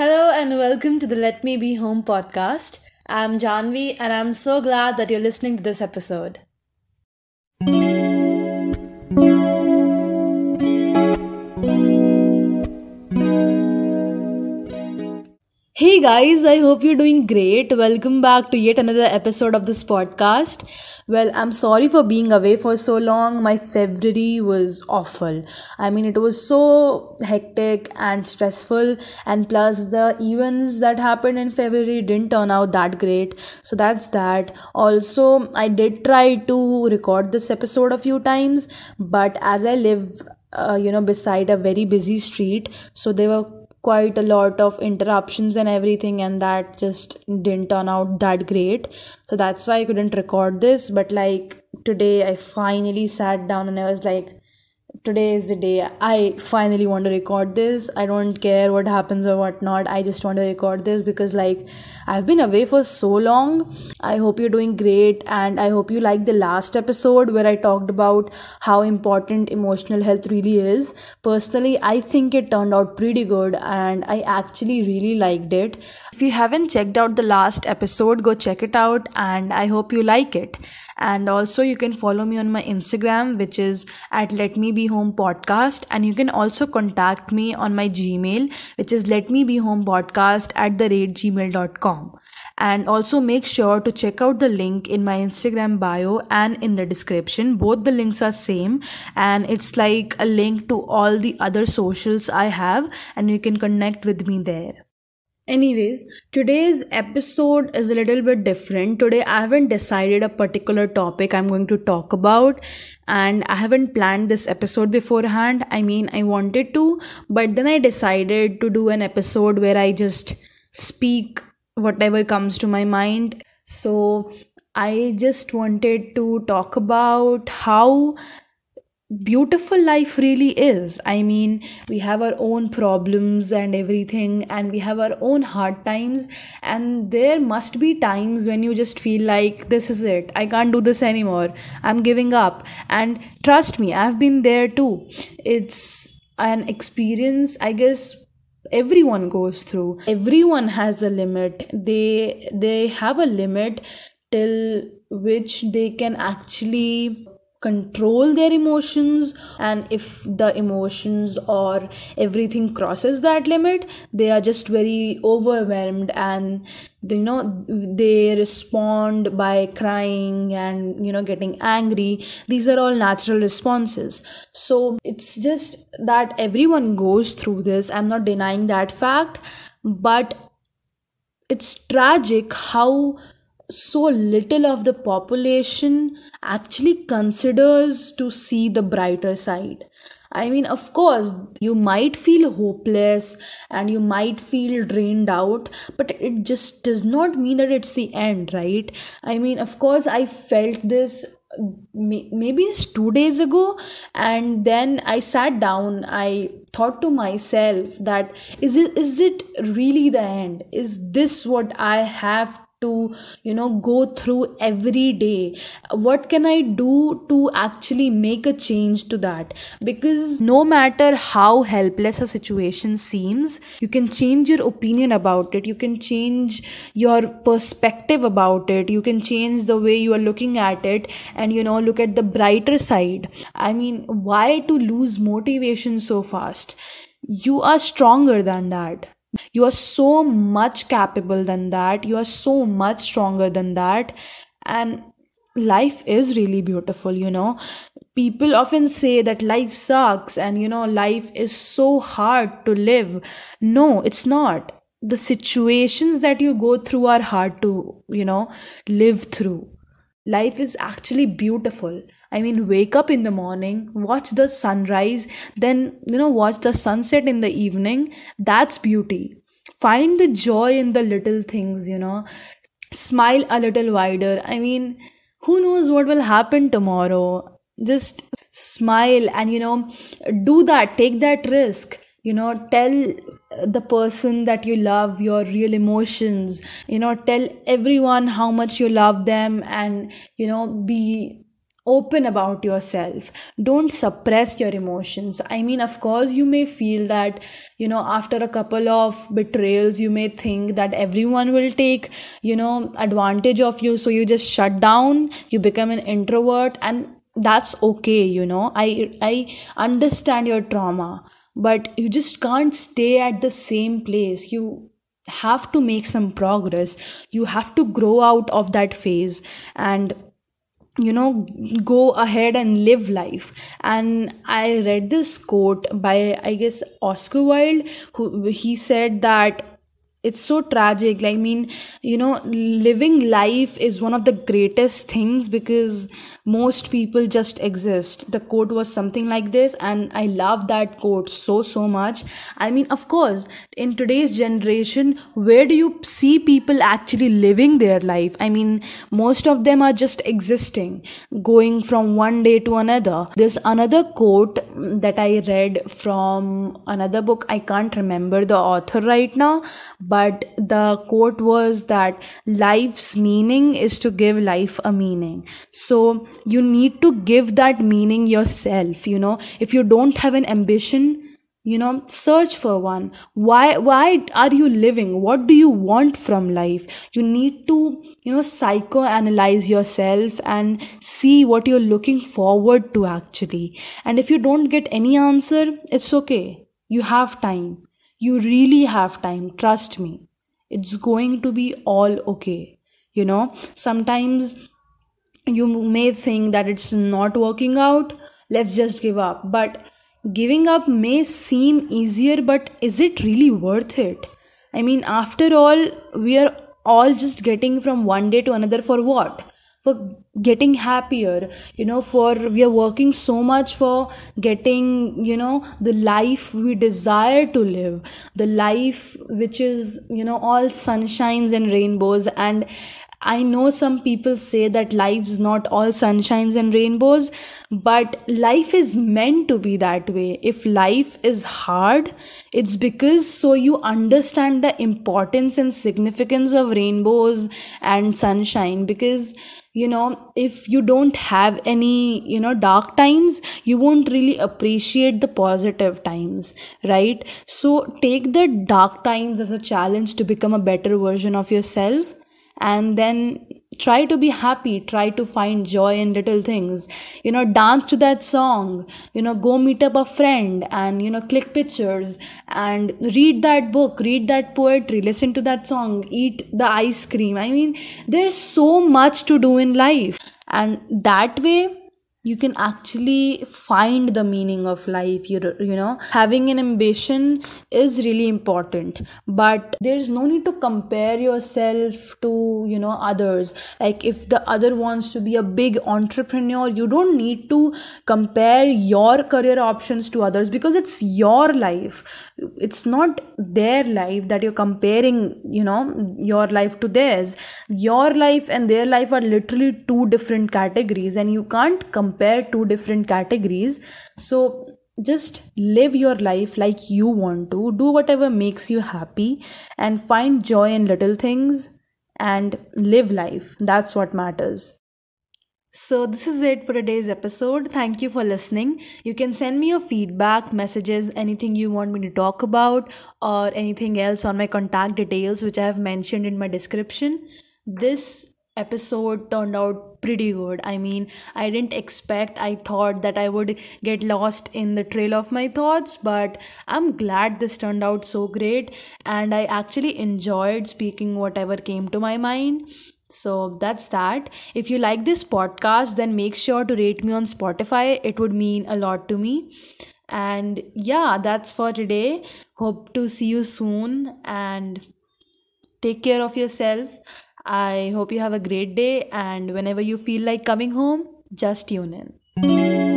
Hello and welcome to the Let Me Be Home podcast. I'm Jahnavi and I'm so glad that you're listening to this episode. Hey guys, I hope you're doing great. Welcome back to yet another episode of this podcast. Well, I'm sorry for being away for so long. My February was awful. I mean, it was so hectic and stressful, and plus, the events that happened in February didn't turn out that great. So, that's that. Also, I did try to record this episode a few times, but as I live uh, you know beside a very busy street so there were quite a lot of interruptions and everything and that just didn't turn out that great. So that's why i couldn't record this. But like today i finally sat down and i was like today is the day i finally want to record this. I don't care what happens or what not. I just want to record this because like i've been away for so long. I hope you're doing great and i hope you like the last episode where i talked about how important emotional health really is. Personally i think it turned out pretty good and i actually really liked it. If you haven't checked out the last episode go check it out and i hope you like it and also you can follow me on my instagram which is at let me be home podcast and you can also contact me on my gmail which is let me be home podcast at the rate gmail.com and also make sure to check out the link in my instagram bio and in the description. Both the links are same. And it's like a link to all the other socials i have. And you can connect with me there Anyways, today's episode is a little bit different. Today, I haven't decided a particular topic I'm going to talk about, and I haven't planned this episode beforehand. I mean, I wanted to, but then I decided to do an episode where I just speak whatever comes to my mind. So, I just wanted to talk about how beautiful life really is. I mean, we have our own problems and everything, and we have our own hard times, and there must be times when you just feel like this is it, I can't do this anymore, I'm giving up. And trust me, I've been there too. It's an experience, I guess everyone goes through everyone has a limit they they have a limit till which they can actually control their emotions and if the emotions or everything crosses that limit they are just very overwhelmed and you know they respond by crying and you know getting angry. These are all natural responses. So it's just that everyone goes through this. I'm not denying that fact but it's tragic how so little of the population actually considers to see the brighter side. I mean of course you might feel hopeless and you might feel drained out but it just does not mean that it's the end right? I mean of course i felt this maybe it's two days ago and then i sat down. I thought to myself that is it is it really the end? Is this what i have to you know go through every day. What can i do to actually make a change to that? Because no matter how helpless a situation seems you can change your opinion about it. You can change your perspective about it. You can change the way you are looking at it and you know look at the brighter side. I mean why to lose motivation so fast? You are stronger than that you are so much capable than that. You are so much stronger than that. And life is really beautiful you know. People often say that life sucks and you know life is so hard to live. No it's not. The situations that you go through are hard to you know live through. Life is actually beautiful I mean, wake up in the morning, watch the sunrise, then, you know, watch the sunset in the evening. That's beauty. Find the joy in the little things, you know. Smile a little wider. I mean, who knows what will happen tomorrow? Just smile and, you know, do that, take that risk. You know, tell the person that you love your real emotions you know tell everyone how much you love them and you know be open about yourself. Don't suppress your emotions. I mean of course you may feel that you know after a couple of betrayals you may think that everyone will take you know advantage of you. So you just shut down you become an introvert and that's okay you know. I i understand your trauma but you just can't stay at the same place. You have to make some progress. You have to grow out of that phase. And you know go ahead and live life. And i read this quote by i guess oscar wilde who he said that it's so tragic. Like, i mean you know living life is one of the greatest things because most people just exist. The quote was something like this and i love that quote so so much. I mean of course in today's generation where do you see people actually living their life? I mean most of them are just existing going from one day to another. There's another quote that i read from another book. I can't remember the author right now but the quote was that life's meaning is to give life a meaning. So you need to give that meaning yourself you know. If you don't have an ambition you know search for one. Why why are you living? What do you want from life? You need to you know psychoanalyze yourself and see what you're looking forward to actually. And if you don't get any answer it's okay. You have time you really have time trust me. It's going to be all okay you know. Sometimes you may think that it's not working out let's just give up. But giving up may seem easier but is it really worth it? I mean after all we are all just getting from one day to another for what for getting happier you know for we are working so much for getting you know the life we desire to live the life which is you know all sunshines and rainbows and I know some people say that life's not all sunshines and rainbows, but life is meant to be that way. If life is hard, it's because so you understand the importance and significance of rainbows and sunshine because you know if you don't have any you know dark times you won't really appreciate the positive times right? So take the dark times as a challenge to become a better version of yourself and then try to be happy try to find joy in little things. You know dance to that song you know go meet up a friend and you know click pictures and read that book read that poetry listen to that song eat the ice cream. I mean there's so much to do in life. And that way you can actually find the meaning of life. You you know having an ambition is really important but there's no need to compare yourself to you know others. Like if the other wants to be a big entrepreneur you don't need to compare your career options to others because it's your life it's not their life that you're comparing you know your life to theirs. Your life and their life are literally two different categories and you can't compare two different categories. So just live your life like you want to. Do whatever makes you happy and find joy in little things and live life. That's what matters so, this is it for today's episode. Thank you for listening. You can send me your feedback, messages, anything you want me to talk about, or anything else on my contact details, which I have mentioned in my description. This episode turned out pretty good. I mean, I didn't expect, I thought that I would get lost in the trail of my thoughts, but I'm glad this turned out so great. And I actually enjoyed speaking whatever came to my mind. So that's that. If you like this podcast, then make sure to rate me on Spotify. It would mean a lot to me. And yeah, that's for today. Hope to see you soon and take care of yourself. I hope you have a great day, and whenever you feel like coming home, just tune in.